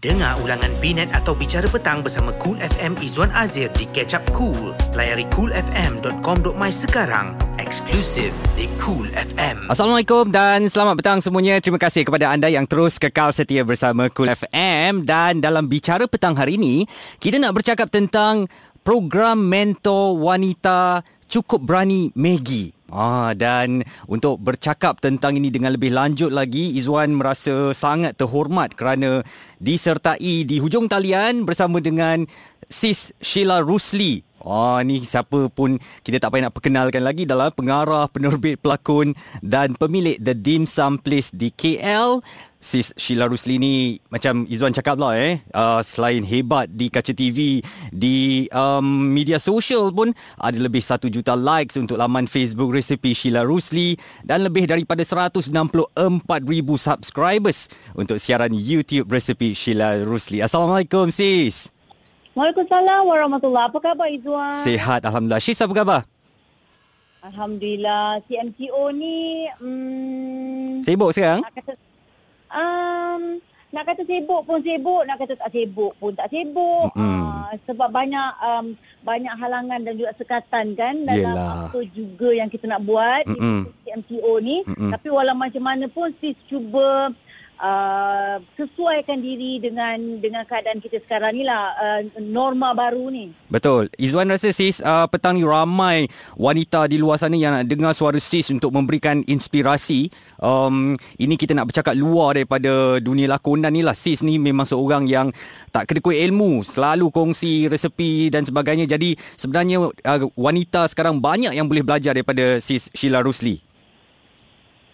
Dengar ulangan Binet atau Bicara Petang bersama Cool FM Izwan Azir di Catch Up Cool. Layari coolfm.com.my sekarang. Eksklusif di Cool FM. Assalamualaikum dan selamat petang semuanya. Terima kasih kepada anda yang terus kekal setia bersama Cool FM. Dan dalam Bicara Petang hari ini, kita nak bercakap tentang program mentor wanita cukup berani Maggie. Ah dan untuk bercakap tentang ini dengan lebih lanjut lagi Izwan merasa sangat terhormat kerana disertai di hujung talian bersama dengan Sis Sheila Rusli. Oh ni siapa pun kita tak payah nak perkenalkan lagi dalam pengarah, penerbit, pelakon dan pemilik The Dim Sum Place di KL Sis Sheila Rusli ni macam Izwan cakap lah eh uh, selain hebat di kaca TV di um, media sosial pun ada lebih 1 juta likes untuk laman Facebook resepi Sheila Rusli dan lebih daripada 164,000 subscribers untuk siaran YouTube resepi Sheila Rusli. Assalamualaikum sis. Waalaikumsalam warahmatullahi Apa khabar Izwan? Sihat alhamdulillah. Sis apa khabar? Alhamdulillah. CMCO ni hmm, Sibuk sekarang? kata um, nak kata sibuk pun sibuk, nak kata tak sibuk pun tak sibuk. Mm-mm. Uh, sebab banyak um, banyak halangan dan juga sekatan kan dalam Yelah. apa juga yang kita nak buat Mm-mm. di CMCO ni. Mm-mm. Tapi walau macam mana pun sis cuba uh, sesuaikan diri dengan dengan keadaan kita sekarang ni lah uh, norma baru ni. Betul. Izwan rasa sis uh, petang ni ramai wanita di luar sana yang nak dengar suara sis untuk memberikan inspirasi. Um, ini kita nak bercakap luar daripada dunia lakonan ni lah. Sis ni memang seorang yang tak kedekut ilmu. Selalu kongsi resepi dan sebagainya. Jadi sebenarnya uh, wanita sekarang banyak yang boleh belajar daripada sis Sheila Rusli.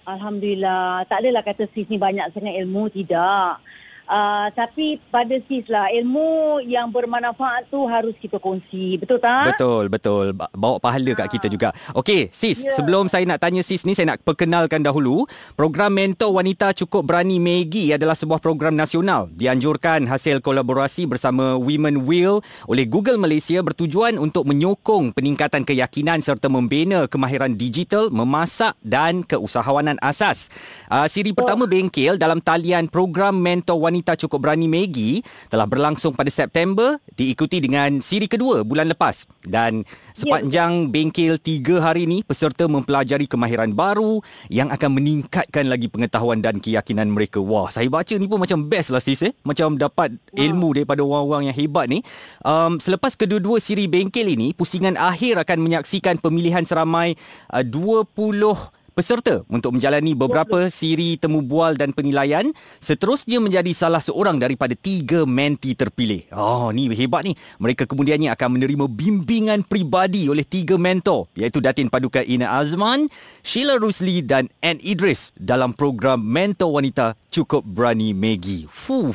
Alhamdulillah. Tak adalah kata sis ni banyak sangat ilmu, tidak. Uh, tapi pada sis lah, ilmu yang bermanfaat tu harus kita kongsi. Betul tak? Betul, betul. Ba- Bawa pahala kat kita juga. Okey, sis, Ya. sebelum saya nak tanya sis ni, saya nak perkenalkan dahulu. Program Mentor Wanita Cukup Berani Maggie adalah sebuah program nasional. Dianjurkan hasil kolaborasi bersama Women Will oleh Google Malaysia bertujuan untuk menyokong peningkatan keyakinan serta membina kemahiran digital, memasak dan keusahawanan asas. Uh, siri pertama bengkel dalam talian program Mentor Wanita Cukup Berani Maggie telah berlangsung pada September diikuti dengan siri kedua bulan lepas dan sepanjang bengkel tiga hari ini peserta mempelajari kemahiran baru yang akan meningkatkan lagi pengetahuan dan keyakinan mereka. Wah, saya baca ni pun macam best lah sis eh. Macam dapat ilmu daripada orang-orang yang hebat ni. Um, selepas kedua-dua siri bengkel ini, pusingan akhir akan menyaksikan pemilihan seramai uh, 20 peserta untuk menjalani beberapa siri temu bual dan penilaian seterusnya menjadi salah seorang daripada tiga menti terpilih. Oh, ni hebat ni. Mereka kemudiannya akan menerima bimbingan peribadi oleh tiga mentor iaitu Datin Paduka Ina Azman, Sheila Rusli dan Ann Idris dalam program Mentor Wanita Cukup Berani Maggie. Fuh,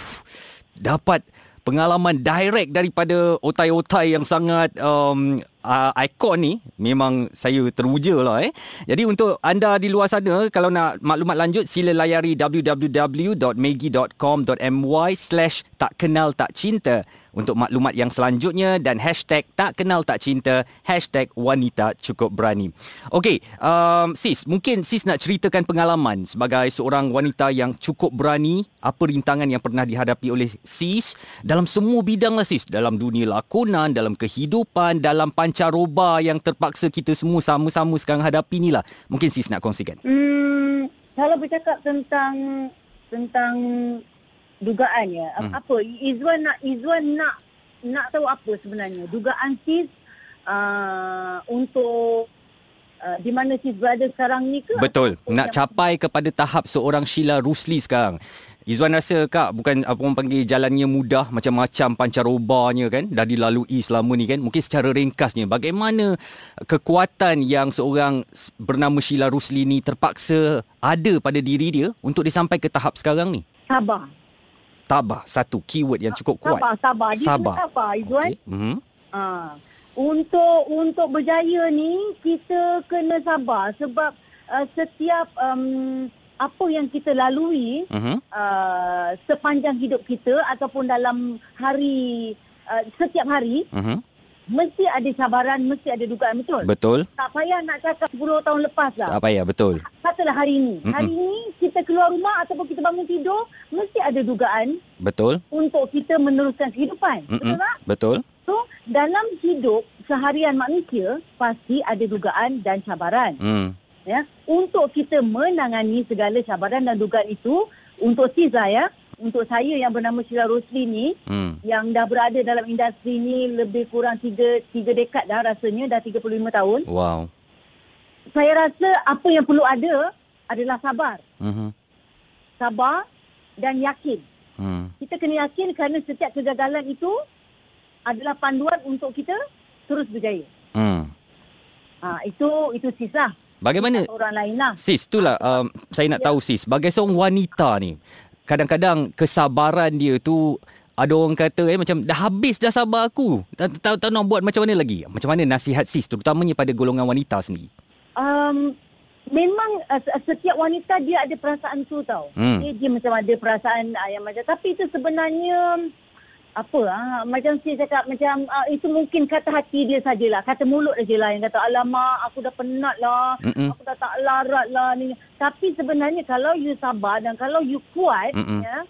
dapat pengalaman direct daripada otai-otai yang sangat um, uh, ikon ni memang saya teruja lah eh. Jadi untuk anda di luar sana kalau nak maklumat lanjut sila layari www.maggie.com.my slash tak kenal tak cinta untuk maklumat yang selanjutnya dan hashtag tak kenal tak cinta hashtag wanita cukup berani. Okey, um, sis mungkin sis nak ceritakan pengalaman sebagai seorang wanita yang cukup berani apa rintangan yang pernah dihadapi oleh sis dalam semua bidang lah sis dalam dunia lakonan, dalam kehidupan, dalam pancaroba yang terpaksa kita semua sama-sama sekarang hadapi ni lah. Mungkin sis nak kongsikan. Hmm, kalau bercakap tentang tentang dugaan ya, Hmm. apa Izwan nak Izwan nak nak tahu apa sebenarnya dugaan sis uh, untuk uh, di mana sis berada sekarang ni ke? Betul. Nak capai kepada tahap seorang Sheila Rusli sekarang. Izwan rasa kak bukan apa orang panggil jalannya mudah macam-macam pancarobanya kan dah dilalui selama ni kan mungkin secara ringkasnya bagaimana kekuatan yang seorang bernama Sheila Rusli ni terpaksa ada pada diri dia untuk disampai ke tahap sekarang ni sabar. Tabah satu keyword yang cukup kuat Sabar, sabar. Dia Sabar. kena sabar Izwan. Okey. Mhm. Ha. Untuk untuk berjaya ni kita kena sabar sebab uh, setiap um, apa yang kita lalui Mhm. uh, sepanjang hidup kita ataupun dalam hari uh, setiap hari Mhm. Mesti ada cabaran, mesti ada dugaan betul. Betul. Tak payah nak cakap 10 tahun lepas lah. Tak payah, betul. Katalah hari ini. Mm-mm. Hari ini kita keluar rumah ataupun kita bangun tidur, mesti ada dugaan Betul. untuk kita meneruskan kehidupan. Mm-mm. Betul tak? Betul. So, dalam hidup seharian manusia, pasti ada dugaan dan cabaran. Hmm. Ya, Untuk kita menangani segala cabaran dan dugaan itu, untuk Siza ya, untuk saya yang bernama Sheila Rosli ni, Hmm. yang dah berada dalam industri ni lebih kurang 3, 3 dekad dah rasanya, dah 35 tahun. Wow. Saya rasa apa yang perlu ada adalah sabar. Mhm. Sabar dan yakin. Hmm. Kita kena yakin kerana setiap kegagalan itu adalah panduan untuk kita terus berjaya. Hmm. Ha, itu itu sisah. Bagaimana Orang lain lah. sis itulah um, saya nak tahu sis sebagai seorang wanita ni kadang-kadang kesabaran dia tu ada orang kata eh macam dah habis dah sabar aku. Tak tahu tahu nak buat macam mana lagi. Macam mana nasihat sis terutamanya pada golongan wanita sendiri. Um, memang uh, se- setiap wanita dia ada perasaan tu tau. Hmm. Dia, dia macam ada perasaan uh, yang macam tapi itu sebenarnya apa ah macam saya cakap macam uh, itu mungkin kata hati dia sajalah kata mulut aja lah yang kata alamak aku dah penat lah Mm-mm. aku dah tak larat lah ni tapi sebenarnya kalau you sabar dan kalau you kuat Mm-mm. ya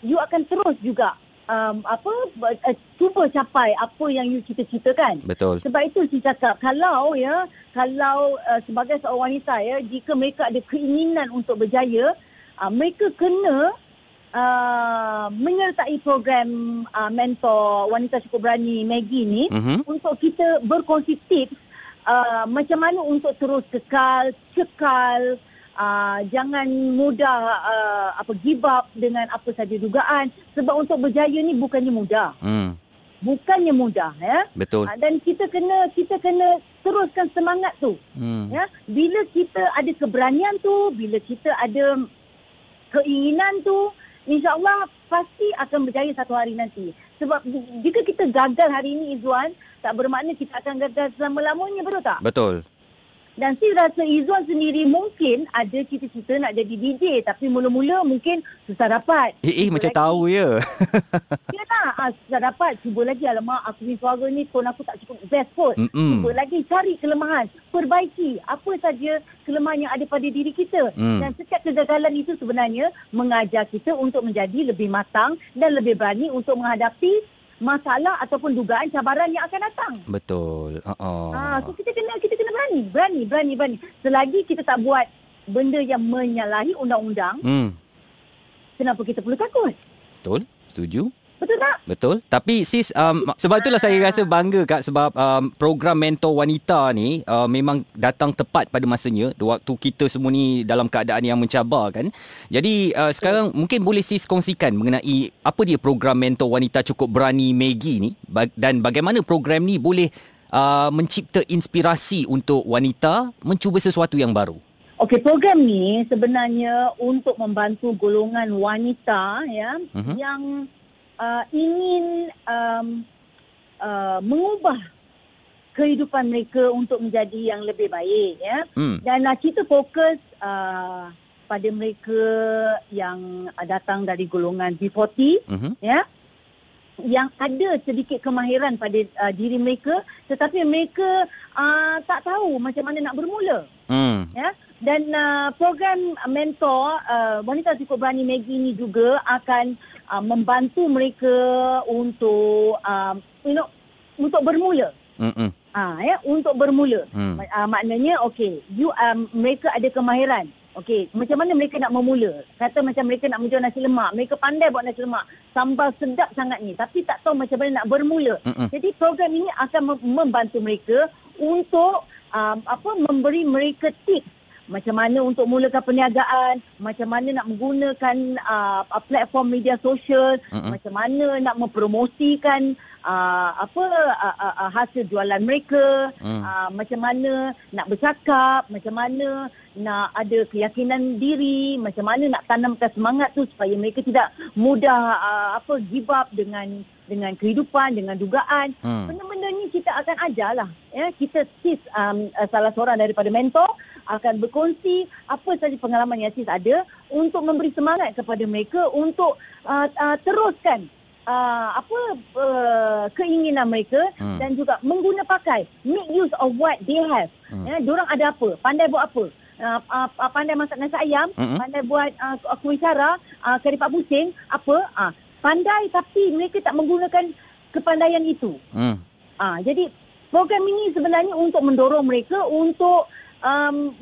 you akan terus juga um, apa uh, cuba capai apa yang you cita-citakan Betul. sebab itu saya cakap kalau ya kalau uh, sebagai seorang wanita ya jika mereka ada keinginan untuk berjaya uh, mereka kena uh, menyertai program uh, mentor wanita cukup berani Maggie ni Mhm. untuk kita berkongsi tips uh, macam mana untuk terus kekal kekal uh, jangan mudah uh, apa give up dengan apa saja dugaan sebab untuk berjaya ni bukannya mudah Hmm. bukannya mudah ya Betul. Ah, dan kita kena kita kena teruskan semangat tu Hmm. ya bila kita ada keberanian tu bila kita ada keinginan tu insyaallah pasti akan berjaya satu hari nanti sebab jika kita gagal hari ini Izwan tak bermakna kita akan gagal selama-lamanya betul tak Betul. Dan saya rasa Izwan sendiri mungkin ada cita-cita nak jadi DJ tapi mula-mula mungkin susah dapat Eh, eh Cuba macam lagi. tahu ya. Ya tak? Ah, susah dapat. Cuba lagi. Alamak, aku ni suara ni tone aku tak cukup best kot. Mm-mm. Cuba lagi cari kelemahan. Perbaiki apa saja kelemahan yang ada pada diri kita. Mm. Dan setiap kegagalan itu sebenarnya mengajar kita untuk menjadi lebih matang dan lebih berani untuk menghadapi masalah ataupun dugaan cabaran yang akan datang. Betul. Uh-uh. Ah, so kita kena kita kena berani, berani, berani, berani. Selagi kita tak buat benda yang menyalahi undang-undang, Hmm. kenapa kita perlu takut? Betul. Setuju. Betul tak? Betul. Tapi sis um, sebab itulah saya rasa bangga kak sebab um, program mentor wanita ni uh, memang datang tepat pada masanya waktu kita semua ni dalam keadaan yang mencabar kan. Jadi uh, sekarang mungkin boleh sis kongsikan mengenai apa dia program mentor wanita cukup berani Maggie ni dan bagaimana program ni boleh uh, mencipta inspirasi untuk wanita mencuba sesuatu yang baru. Okey, program ni sebenarnya untuk membantu golongan wanita ya uh-huh. yang uh, ingin um, uh, mengubah kehidupan mereka untuk menjadi yang lebih baik ya. Hmm. Dan uh, kita fokus uh, pada mereka yang uh, datang dari golongan B40 Mhm. ya yang ada sedikit kemahiran pada uh, diri mereka tetapi mereka uh, tak tahu macam mana nak bermula Hmm. ya dan uh, program mentor uh, wanita cukup berani Maggie ini juga akan uh, membantu mereka untuk uh, you know untuk bermula. Ah ya untuk bermula. Ma- uh, maknanya okey you um, mereka ada kemahiran. Okey macam mana mereka nak memula? Kata macam mereka nak menjual nasi lemak. Mereka pandai buat nasi lemak. Sambal sedap sangat ni tapi tak tahu macam mana nak bermula. Mm-mm. jadi program ini akan mem- membantu mereka untuk um, apa memberi mereka tips macam mana untuk mulakan perniagaan, macam mana nak menggunakan uh, platform media sosial, Mm-mm. macam mana nak mempromosikan uh, apa uh, uh, uh, hasil jualan mereka, Mm. uh, macam mana nak bercakap, macam mana nak ada keyakinan diri, macam mana nak tanamkan semangat tu supaya mereka tidak mudah uh, apa give up dengan dengan kehidupan, dengan dugaan. Hmm. Benda-benda ni kita akan ajarlah. Ya, kita sis um, uh, salah seorang daripada mentor akan berkongsi apa saja pengalaman yang sis ada untuk memberi semangat kepada mereka untuk uh, uh, teruskan uh, apa uh, keinginan mereka Hmm. dan juga mengguna pakai make use of what they have. Hmm. Ya, diorang ada apa? Pandai buat apa? Uh, uh, uh, pandai masak nasi ayam, Mm-mm. hmm. pandai buat uh, kuih cara, uh, kari pak pusing, apa? Uh, pandai tapi mereka tak menggunakan kepandaian itu. Hmm. Ah, jadi program ini sebenarnya untuk mendorong mereka untuk um,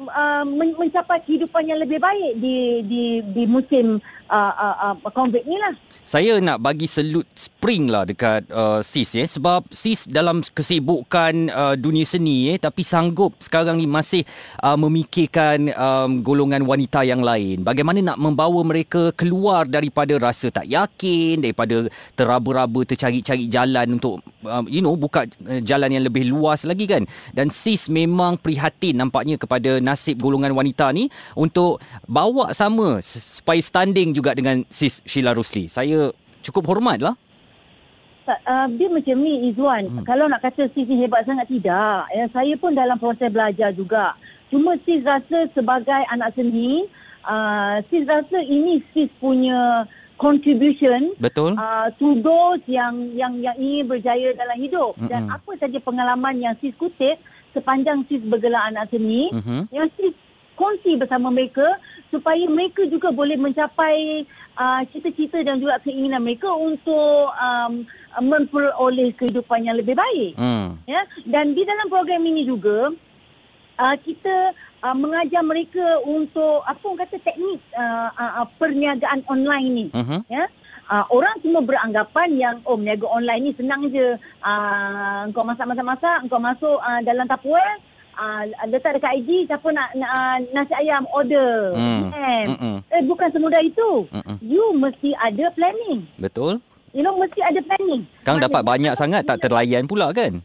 men- mencapai kehidupan yang lebih baik di di di musim uh, uh, uh, COVID ni lah. Saya nak bagi selut spring lah dekat uh, Sis eh sebab Sis dalam kesibukan uh, dunia seni eh tapi sanggup sekarang ni masih uh, memikirkan um, golongan wanita yang lain. Bagaimana nak membawa mereka keluar daripada rasa tak yakin, daripada teraba-raba tercari-cari jalan untuk um, you know buka uh, jalan yang lebih luas lagi kan. Dan Sis memang prihatin nampaknya kepada nasib golongan wanita ni untuk bawa sama supaya standing juga dengan Sis Sheila Rusli. Saya cukup hormat lah. Tak, uh, dia macam ni Izwan. Hmm. Hmm. Kalau nak kata Sis ni hebat sangat tidak. Ya, saya pun dalam proses belajar juga. Cuma Sis rasa sebagai anak seni, uh, Sis rasa ini Sis punya contribution Betul? uh, to those yang yang yang ingin berjaya dalam hidup Mm-mm. dan apa saja pengalaman yang sis kutip sepanjang sis bergelar anak seni Mhm. yang sis kongsi bersama mereka supaya mereka juga boleh mencapai uh, cita-cita dan juga keinginan mereka untuk um, memperoleh kehidupan yang lebih baik Hmm. ya dan di dalam program ini juga uh, kita uh, mengajar mereka untuk apa orang kata teknik uh, uh, uh, perniagaan online ni Mhm. ya uh, orang semua beranggapan yang oh berniaga online ni senang je uh, kau masak-masak-masak kau masuk uh, dalam Tupperware uh, letak dekat IG siapa nak, nak uh, nasi ayam order Hmm. DM. Mm-mm. eh bukan semudah itu Mm-mm. you mesti ada planning Betul? you know mesti ada planning Kang Maknanya- dapat banyak sangat tak terlayan pula kan?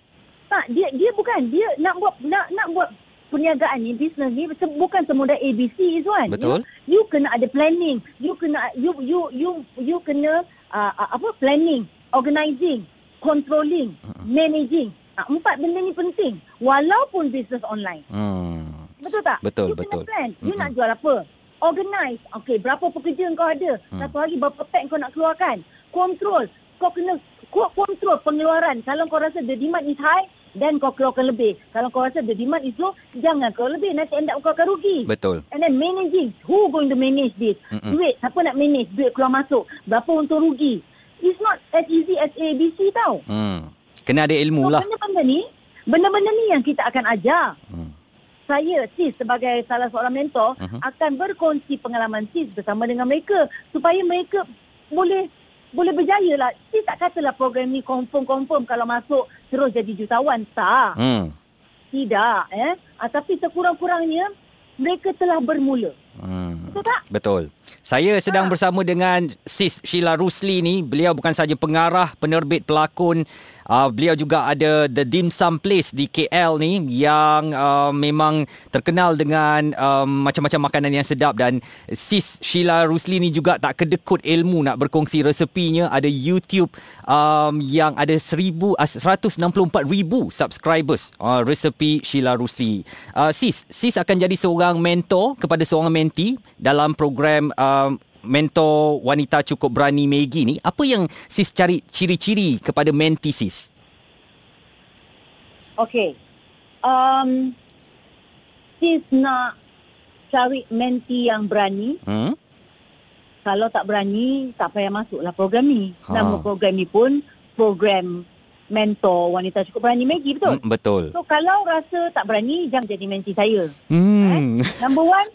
tak dia dia bukan dia nak buat nak nak buat perniagaan ni bisnes ni bukan semudah ABC Izwan Betul? you, you kena ada planning you kena you you you you kena uh, uh, apa planning organizing controlling managing uh, empat benda ni penting walaupun bisnes online Hmm. betul tak Betul, you betul. kena plan you Mm-mm. nak jual apa organize okey berapa pekerja kau ada Hmm. satu hari berapa pack kau nak keluarkan control kau kena kau control pengeluaran kalau kau rasa the demand is high dan kau keluarkan lebih kalau kau rasa the demand is low jangan kau lebih nanti end up kau akan rugi Betul. And then managing. Who going to manage this? Mm-mm. Duit. Siapa nak manage? Duit keluar masuk. Berapa untung rugi? It's not as easy as ABC tau. Hmm. Kena ada ilmu So, lah. benda-benda ni, benda-benda ni yang kita akan ajar. Hmm. Saya, Sis sebagai salah seorang mentor, Mhm. akan berkongsi pengalaman Sis bersama dengan mereka supaya mereka boleh boleh berjaya lah. Sis tak katalah program ni confirm-confirm kalau masuk terus jadi jutawan. Tak. Hmm. Tidak. Eh? Ah, tapi sekurang-kurangnya mereka telah bermula. Hmm. Betul tak? Betul. Saya sedang Ha. bersama dengan Sis Sheila Rusli ni. Beliau bukan saja pengarah, penerbit, pelakon. Uh, beliau juga ada The Dim Sum Place di KL ni yang uh, memang terkenal dengan um, macam-macam makanan yang sedap dan Sis Sheila Rusli ni juga tak kedekut ilmu nak berkongsi resepinya. Ada YouTube um, yang ada 1000 uh, 164,000 subscribers uh, resepi Sheila Rusli. Uh, sis, Sis akan jadi seorang mentor kepada seorang mentee dalam program um, mentor wanita cukup berani Maggie ni. Apa yang Sis cari ciri-ciri kepada mentee Sis? Okey. Um, sis nak cari menti yang berani. Hmm? Kalau tak berani, tak payah masuklah program ni. Ha. Nama program ni pun program mentor wanita cukup berani Maggie, betul? Hmm, betul. So kalau rasa tak berani, jangan jadi menti saya. Hmm. Number one,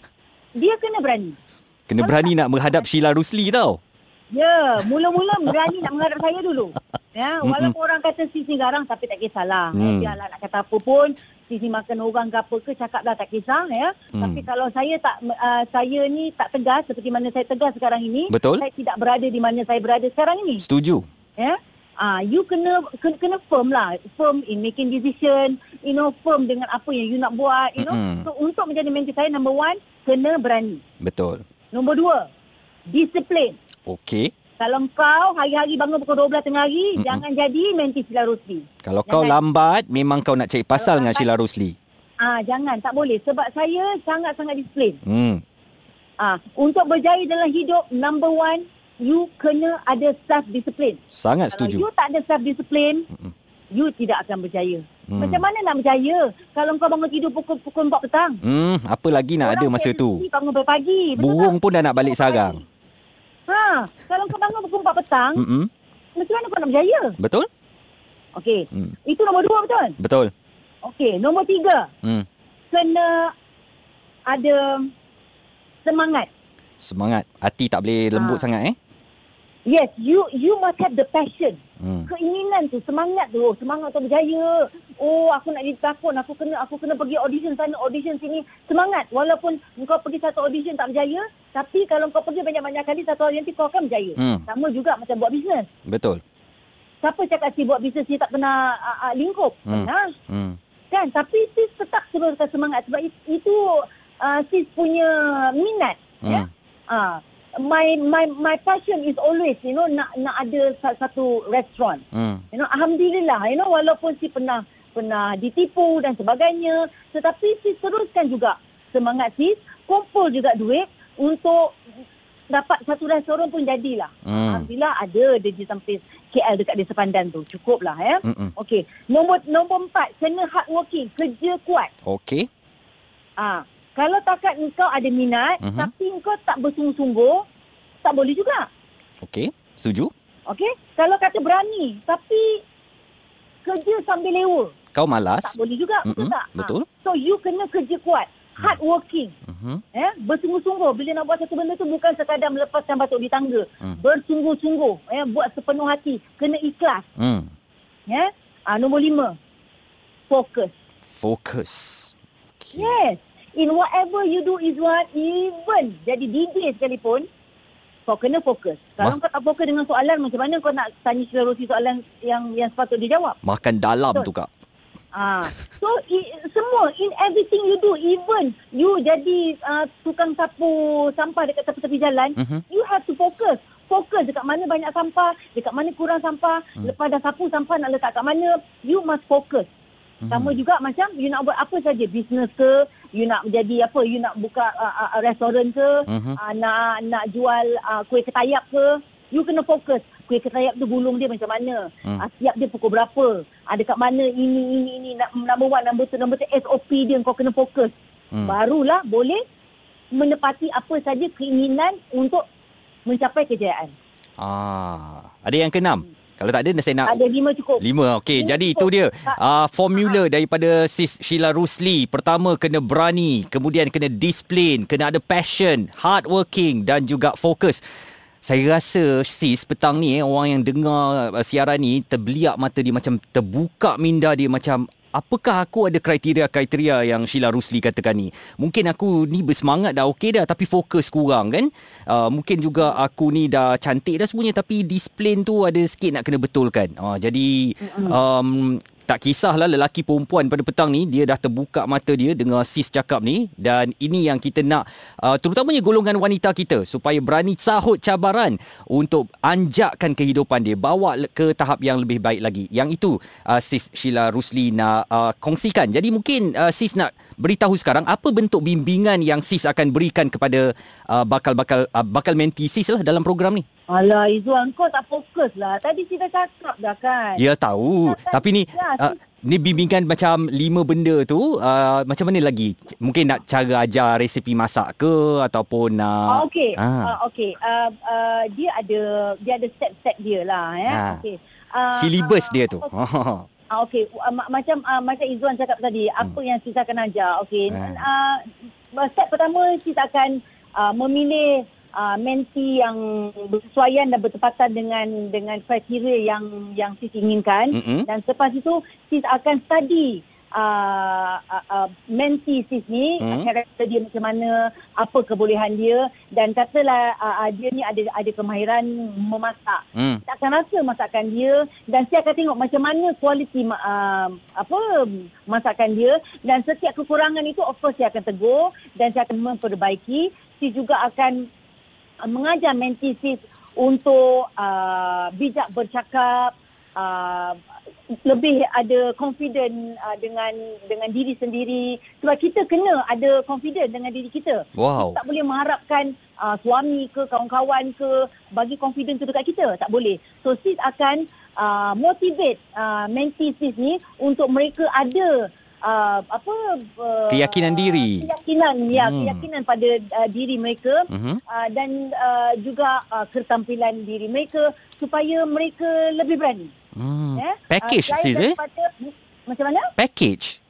dia kena berani. Kena berani nak menghadap Sheila Rusli tau. Ya, mula-mula berani nak menghadap saya dulu. Ya, Mm-mm. walaupun orang kata sis ni garang tapi tak kisahlah. Hmm. Biarlah nak kata apa pun, sis ni makan orang ke apa ke cakaplah tak kisah ya. Hmm. Tapi kalau saya tak uh, saya ni tak tegas seperti mana saya tegas sekarang ini, Betul. saya tidak berada di mana saya berada sekarang ini. Setuju. Ya. Ah, you kena kena, kena firm lah, firm in making decision, you know, firm dengan apa yang you nak buat, you know. Mm-mm. So untuk menjadi mentor saya number one, kena berani. Betul. Nombor dua, disiplin. Okey. Kalau kau hari-hari bangun pukul 12 tengah hari, Mm-mm. jangan jadi menti Sheila Rusli. Kalau kau Jangan. lambat, memang kau nak cari pasal Kalau dengan Sheila Rusli. Ah, jangan, tak boleh. Sebab saya sangat-sangat disiplin. Hmm. Ah, untuk berjaya dalam hidup, number one, you kena ada self discipline. Sangat Kalau setuju. you tak ada self discipline, Mm-mm. you tidak akan berjaya. Hmm. Macam mana nak berjaya kalau kau bangun tidur pukul pukul 4 petang? Hmm, apa lagi nak ada Orang masa tu? bangun pagi. Burung tak? pun dah nak balik sarang. Ha, kalau kau bangun pukul 4 petang, Mm-mm. macam mana kau nak berjaya? Betul? Okey. Hmm. Itu nombor dua betul? Betul. Okey, nombor tiga. Hmm. Kena ada semangat. Semangat. Hati tak boleh lembut Ha. sangat eh. Yes, you you must have the passion. Hmm. Keinginan tu, semangat tu. Oh, semangat tu berjaya. Oh, aku nak jadi pelakon. Aku kena aku kena pergi audition sana, audition sini. Semangat. Walaupun kau pergi satu audition tak berjaya, tapi kalau kau pergi banyak-banyak kali satu hari nanti kau akan berjaya. Hmm. Sama juga macam buat bisnes. Betul. Siapa cakap si buat bisnes ni tak pernah uh, uh, lingkup? Hmm. Pernah. Hmm. Kan? Tapi sis tetap teruskan semangat. Sebab it- itu uh, sis punya minat. Ya? Hmm. Ah, my my my passion is always you know nak nak ada sa- satu restoran. Hmm. You know alhamdulillah you know walaupun si pernah pernah ditipu dan sebagainya tetapi si teruskan juga semangat sis kumpul juga duit untuk dapat satu restoran pun jadilah. Hmm. Alhamdulillah ada dia di samping KL dekat desa Pandan tu. Cukup lah ya. Mm-mm. Okey. Nombor nombor empat kena hard working, kerja kuat. Okey. Ah, kalau takat engkau ada minat Mhm. tapi engkau tak bersungguh-sungguh, tak boleh juga. Okey. Setuju? Okey? Kalau kata berani tapi kerja sambil lewa, Kau malas? tak boleh juga, betul Mm-mm, tak? Ah, betul. So you kena kerja kuat, hard working, Mhm. eh, bersungguh-sungguh. Bila nak buat satu benda tu bukan sekadar melepaskan batuk di tangga. Hmm. Bersungguh-sungguh, eh, buat sepenuh hati, kena ikhlas, Hmm. ya. Ah, nombor lima, fokus. Fokus. Okay. Yes. In whatever you do Izwan, even jadi DJ sekalipun, kau kena fokus. Kalau Wah. kau tak fokus dengan soalan, macam mana kau nak tanya Rosi soalan yang yang sepatut dia jawab? Makan dalam Betul. tu kak. Ah, so i, semua in everything you do, even you jadi uh, tukang sapu sampah dekat tepi-tepi jalan, Mhm. you have to focus. Fokus dekat mana banyak sampah, dekat mana kurang sampah, Hmm. lepas dah sapu sampah nak letak kat mana, you must focus. Mhm. Sama juga macam you nak buat apa saja, bisnes ke, you nak jadi apa, you nak buka uh, uh, restoran ke, Mhm. uh, nak nak jual uh, kuih ketayap ke, you kena fokus. Kuih ketayap tu gulung dia macam mana, Hmm. uh, siap dia pukul berapa, ada kat mana ini ini ini nak number one, number two, number three, SOP dia kau kena fokus. Hmm. Barulah boleh menepati apa saja keinginan untuk mencapai kejayaan. Ah, ada yang keenam. Kalau tak ada saya nak Ada lima cukup. Lima, okey. Jadi cukup. itu dia uh, formula daripada Sis Sheila Rusli. Pertama, kena berani. Kemudian, kena disiplin. Kena ada passion, hard working dan juga fokus. Saya rasa sis petang ni eh, orang yang dengar uh, siaran ni terbeliak mata dia macam terbuka minda dia macam apakah aku ada kriteria-kriteria yang Sheila Rusli katakan ni. Mungkin aku ni bersemangat dah okey dah tapi fokus kurang kan. Uh, mungkin juga aku ni dah cantik dah semuanya tapi disiplin tu ada sikit nak kena betulkan. Uh, jadi um, tak kisahlah lelaki perempuan pada petang ni dia dah terbuka mata dia dengar sis cakap ni dan ini yang kita nak uh, terutamanya golongan wanita kita supaya berani sahut cabaran untuk anjakkan kehidupan dia bawa ke tahap yang lebih baik lagi. Yang itu uh, sis Sheila Rusli nak uh, kongsikan. Jadi mungkin uh, sis nak beritahu sekarang apa bentuk bimbingan yang sis akan berikan kepada uh, bakal-bakal uh, bakal menti sis lah dalam program ni. Alah Izzuan kau tak fokus lah. Tadi kita cakap dah kan. Ya tahu. Tak, tak. Tapi ni Ya, uh, ni bimbingan macam lima benda tu uh, macam mana lagi? Mungkin nak cara ajar resipi masak ke ataupun Ah, nak okey. Ah. Ah. okey. Uh, uh, dia ada dia ada step-step dia lah ya. Ah. Okey. Uh, silibus dia tu. Ah, okey. Uh, ma- macam uh, macam Izzuan cakap tadi, apa yang kita akan ajar? Okey. Ah. Uh, step pertama kita akan uh, memilih uh, menti yang bersesuaian dan bertepatan dengan dengan kriteria yang yang sis inginkan. Mm-mm. Dan selepas itu sis akan study uh, uh, uh, menti sis ni Hmm. hmm. karakter dia macam mana, apa kebolehan dia dan katalah uh, uh, dia ni ada ada kemahiran memasak. Hmm. Saya akan rasa masakan dia dan saya akan tengok macam mana kualiti uh, apa masakan dia dan setiap kekurangan itu of course saya akan tegur dan saya akan memperbaiki. Sis juga akan uh, mengajar menti sis untuk uh, bijak bercakap, uh, lebih ada confident uh, dengan dengan diri sendiri sebab kita kena ada confident dengan diri kita. Wow. Tak boleh mengharapkan uh, suami ke kawan-kawan ke bagi confidence tu dekat kita tak boleh so sis akan uh, motivate uh, mentee sis ni untuk mereka ada uh, apa uh, Keyakinan diri. keyakinan ya Hmm. keyakinan pada uh, diri mereka Mhm. uh, dan uh, juga uh, ketampilan diri mereka supaya mereka lebih berani Hmm. ya Package Ah, sis eh? macam mana Package.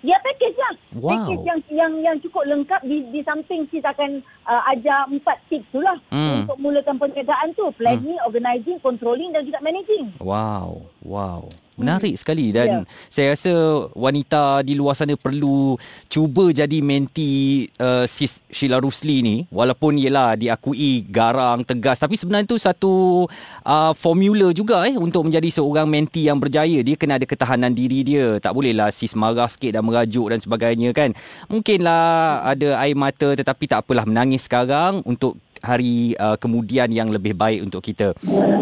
Ya package lah. Wow. Package yang yang yang cukup lengkap di di samping sis akan uh, ajar empat tips tu lah Hmm. untuk mulakan perniagaan tu. Planning, organizing, controlling dan juga managing. Wow, wow. Menarik sekali dan Ya. saya rasa wanita di luar sana perlu cuba jadi menti uh, sis Sheila Rusli ni. Walaupun ialah diakui garang tegas. Tapi sebenarnya tu satu uh, formula juga eh untuk menjadi seorang menti yang berjaya. Dia kena ada ketahanan diri dia. Tak bolehlah sis marah sikit dan merajuk dan sebagainya kan? Mungkinlah ada air mata tetapi tak apalah menangis sekarang untuk hari uh, kemudian yang lebih baik untuk kita.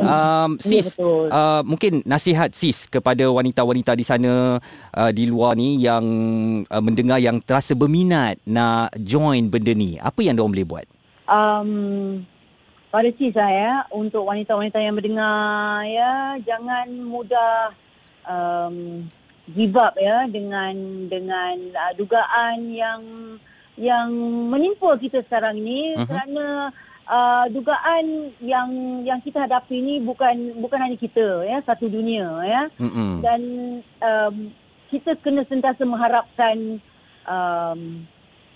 Um, Ya, sis, uh, mungkin nasihat sis kepada wanita-wanita di sana uh, di luar ni yang uh, mendengar yang terasa berminat nak join benda ni. Apa yang diorang boleh buat? Um, pada sis lah ya, untuk wanita-wanita yang mendengar ya, jangan mudah um, give up ya dengan dengan uh, dugaan yang yang menimpa kita sekarang ini Mhm. kerana uh, dugaan yang yang kita hadapi ini bukan bukan hanya kita ya satu dunia ya Mm-mm. dan um, kita kena sentiasa mengharapkan um,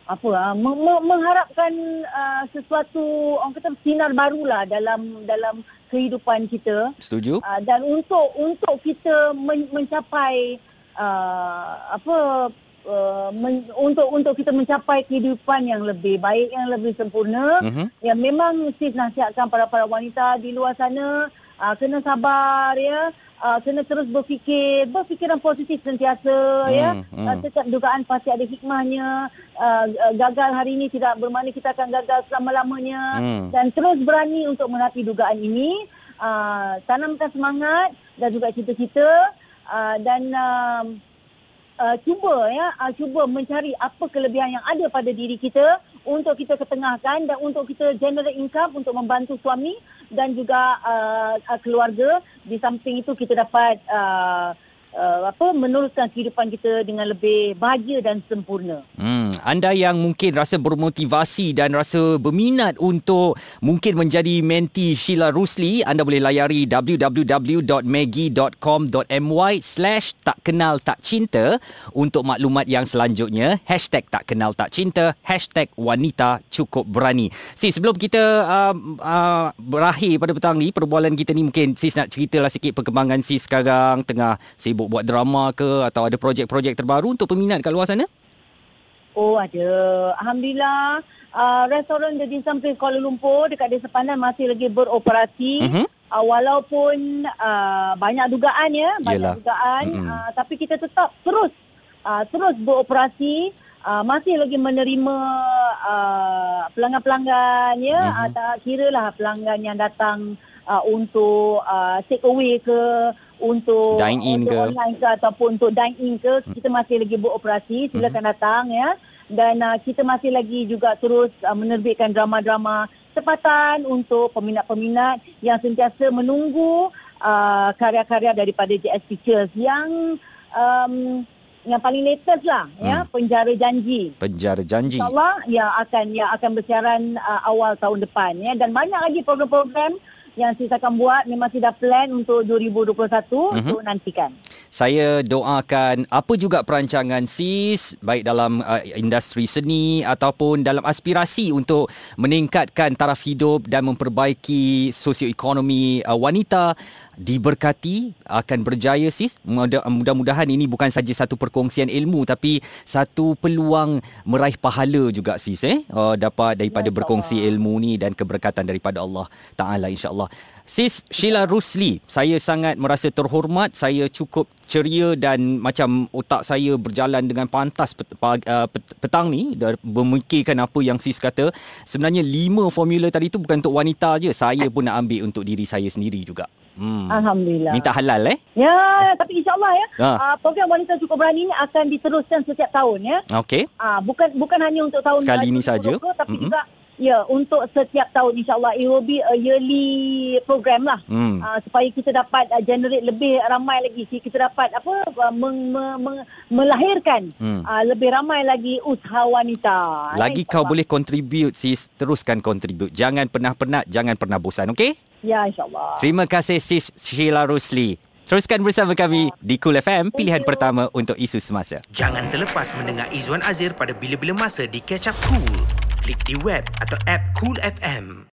apa ah me- me- mengharapkan uh, sesuatu orang kata sinar barulah dalam dalam kehidupan kita Setuju? uh, dan untuk untuk kita men- mencapai uh, apa uh, men- untuk untuk kita mencapai kehidupan yang lebih baik yang lebih sempurna Mhm. Ya memang sis nasihatkan para para wanita di luar sana uh, kena sabar ya. Uh, kena terus berfikir, berfikiran positif sentiasa Hmm, ya. hmm. Uh, setiap dugaan pasti ada hikmahnya. Uh, uh, gagal hari ini tidak bermakna kita akan gagal selama-lamanya Hmm. dan terus berani untuk menapi dugaan ini. Uh, tanamkan semangat dan juga cita-cita uh, dan um, uh, cuba ya uh, cuba mencari apa kelebihan yang ada pada diri kita untuk kita ketengahkan dan untuk kita generate income untuk membantu suami dan juga uh, uh, keluarga di samping itu kita dapat uh, uh, apa meneruskan kehidupan kita dengan lebih bahagia dan sempurna. Hmm, anda yang mungkin rasa bermotivasi dan rasa berminat untuk mungkin menjadi menti Sheila Rusli, anda boleh layari www.maggie.com.my slash tak kenal tak cinta untuk maklumat yang selanjutnya. Hashtag tak kenal tak cinta, hashtag wanita cukup berani. Sis, sebelum kita uh, uh, berakhir pada petang ni, perbualan kita ni mungkin sis nak ceritalah sikit perkembangan sis sekarang tengah sibuk buat drama ke atau ada projek-projek terbaru untuk peminat kat luar sana? Oh ada. Alhamdulillah uh, restoran The Dim Place Kuala Lumpur dekat Desa Pandan masih lagi beroperasi. Mhm. Uh, walaupun uh, banyak dugaan ya, banyak Yelah. dugaan Mm-mm. uh, tapi kita tetap terus uh, terus beroperasi. Uh, masih lagi menerima uh, pelanggan-pelanggan ya Mhm. uh, tak kira lah pelanggan yang datang uh, untuk uh, take away ke untuk Dine in ke? online ke ataupun untuk dine in ke kita masih lagi beroperasi silakan datang ya dan uh, kita masih lagi juga terus uh, menerbitkan drama-drama tempatan untuk peminat-peminat yang sentiasa menunggu uh, karya-karya daripada JS Pictures yang um, yang paling latest lah ya penjara janji. Penjara janji. InsyaAllah yang akan yang akan bersiaran uh, awal tahun depan ya. Dan banyak lagi program-program yang saya akan buat memang sudah plan untuk 2021 Mhm. untuk nantikan. Saya doakan apa juga perancangan SIS baik dalam uh, industri seni ataupun dalam aspirasi untuk meningkatkan taraf hidup dan memperbaiki sosioekonomi uh, wanita diberkati akan berjaya sis. Mudah- mudah-mudahan ini bukan saja satu perkongsian ilmu tapi satu peluang meraih pahala juga sis eh? Uh, dapat daripada Ya, berkongsi insyaAllah. ilmu ni dan keberkatan daripada Allah taala insyaallah. Sis Sheila Rusli saya sangat merasa terhormat saya cukup ceria dan macam otak saya berjalan dengan pantas uh, pet, petang ni dan memikirkan apa yang sis kata. Sebenarnya lima formula tadi tu bukan untuk wanita je saya pun nak ambil untuk diri saya sendiri juga hmm. Alhamdulillah. minta halal eh Ya, tapi insyaAllah ya, Ha. uh, program Wanita Cukup Berani ini akan diteruskan setiap tahun ya. okey Ah, bukan bukan hanya untuk tahun Sekali uh, ni saja. 2020, tapi Mm-mm. juga Ya, untuk setiap tahun insyaAllah it will be a yearly program lah. Hmm. Uh, supaya kita dapat uh, generate lebih ramai lagi. Kita dapat apa uh, meng, meng, meng, melahirkan Hmm. uh, lebih ramai lagi usaha wanita. Lagi Ya, kau boleh contribute sis, teruskan contribute. Jangan pernah penat, jangan pernah bosan, okey? Ya, insyaAllah. Terima kasih sis Sheila Rosli. Teruskan bersama kami di Cool FM, pilihan pertama untuk isu semasa. Jangan terlepas mendengar Izwan Azir pada bila-bila masa di Catch Up Cool. Klik di web atau app Cool FM.